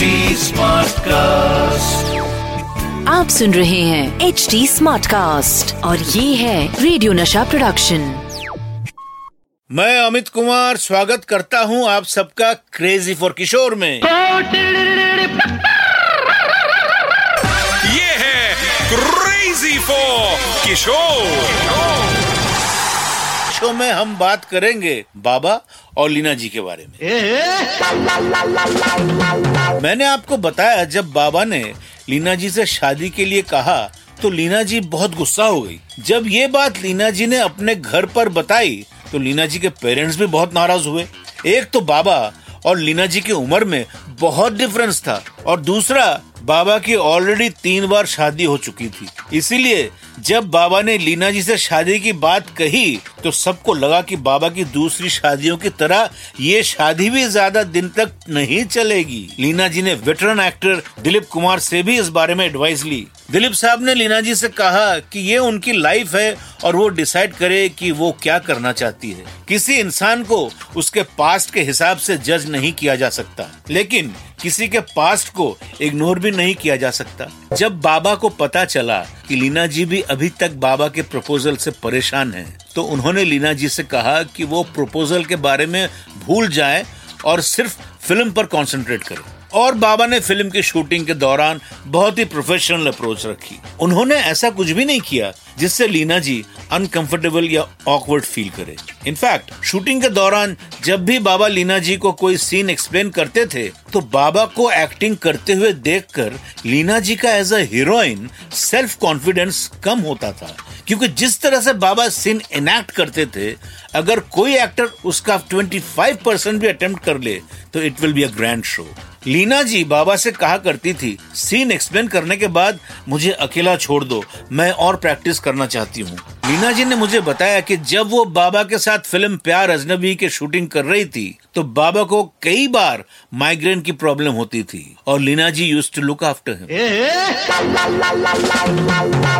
HD cast आप सुन रहे हैं एच डी स्मार्ट कास्ट और ये है रेडियो नशा प्रोडक्शन मैं अमित कुमार स्वागत करता हूँ आप सबका क्रेजी फॉर किशोर में। ये है क्रेजी फॉर किशोर शो में हम बात करेंगे बाबा और लीना जी के बारे में। मैंने आपको बताया जब बाबा ने लीना जी से शादी के लिए कहा तो लीना जी बहुत गुस्सा हो गई। जब ये बात लीना जी ने अपने घर पर बताई तो लीना जी के पेरेंट्स भी बहुत नाराज़ हुए। एक तो बाबा और लीना जी की उम्र में बहुत डिफरेंस था और दूसरा बाबा की ऑलरेडी तीन बार शादी हो चुकी थी। इसीलिए जब बाबा ने लीना जी से शादी की बात कही तो सबको लगा कि बाबा की दूसरी शादियों की तरह ये शादी भी ज़्यादा दिन तक नहीं चलेगी। लीना जी ने वेटरन एक्टर दिलीप कुमार से भी इस बारे में एडवाइस ली। दिलीप साहब ने लीना जी से कहा कि ये उनकी लाइफ है और वो डिसाइड करे कि वो क्या करना चाहती है। किसी इंसान को उसके पास्ट के हिसाब से जज नहीं किया जा सकता। लेकिन किसी के पास्ट को इग्नोर भी नहीं किया जा सकता। जब बाबा को पता चला कि लीना जी भी अभी तक बाबा के प्रपोजल से परेशान हैं, तो उन्होंने लीना जी से कहा कि वो प्रपोजल के बारे में भूल जाए और सिर्फ़ फ़िल्म पर कॉन्सेंट्रेट करें। और बाबा ने फ़िल्म की शूटिंग के दौरान बहुत ही प्रोफेशनल अप्रोच रखी। उन्होंने ऐसा कुछ भी नहीं किया जिससे लीना जी अनकंफर्टेबल या ऑकवर्ड फील करे। इनफैक्ट शूटिंग के दौरान जब भी बाबा लीना जी को कोई सीन एक्सप्लेन करते थे तो बाबा को एक्टिंग करते हुए देखकर लीना जी का as a heroine self confidence कम होता था। क्योंकि जिस तरह से बाबा सीन इनैक्ट करते थे, अगर कोई एक्टर उसका 25 परसेंट भी अटेम्प्ट कर ले तो it will be a grand show Leena ji बाबा से कहा करती थी सीन एक्सप्लेन करने के बाद मुझे अकेला छोड़ दो, मैं और प्रैक्टिस करना चाहती हूँ। लीना जी ने मुझे बताया कि जब वो बाबा के साथ फ़िल्म प्यार अजनबी की शूटिंग कर रही थी तो बाबा को कई बार माइग्रेन की प्रॉब्लम होती थी और Leena ji used to look after him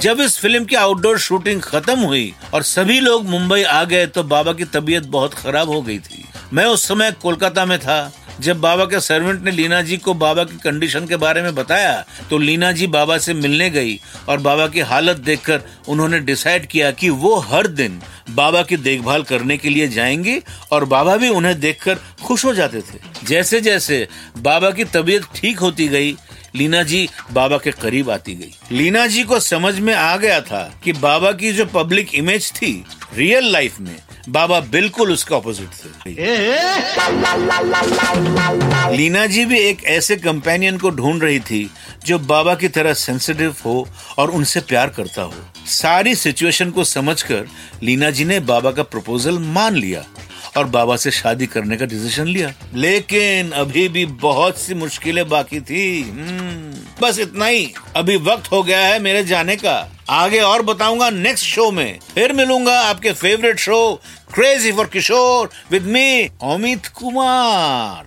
जब इस फ़िल्म की आउटडोर शूटिंग खत्म हुई और सभी लोग मुंबई आ गए तो बाबा की तबीयत बहुत खराब हो गई थी। मैं उस समय कोलकाता में था जब बाबा के सर्वेंट ने लीना जी को बाबा की कंडीशन के बारे में बताया तो लीना जी बाबा से मिलने गई और बाबा की हालत देखकर उन्होंने डिसाइड किया कि वो हर दिन बाबा की देखभाल करने के लिए जाएँगी और बाबा भी उन्हें देखकर खुश हो जाते थे। जैसे जैसे बाबा की तबीयत ठीक होती गई, लीना जी बाबा के करीब आती गई। लीना जी को समझ में आ गया था कि बाबा की जो पब्लिक इमेज थी रियल लाइफ में, बाबा बिल्कुल उसका ऑपोजिट थे। लीना जी भी एक ऐसे कंपेनियन को ढूंढ रही थी जो बाबा की तरह सेंसिटिव हो और उनसे प्यार करता हो। सारी सिचुएशन को समझकर लीना जी ने बाबा का प्रपोजल मान लिया और बाबा से शादी करने का डिसीज़न लिया। लेकिन अभी भी बहुत सी मुश्किलें बाकी थी। हम्म, बस इतना ही। अभी वक्त हो गया है मेरे जाने का। आगे और बताऊँगा नेक्स्ट शो में। फिर मिलूँगा आपके favourite show crazy for Kishore with me Amit Kumar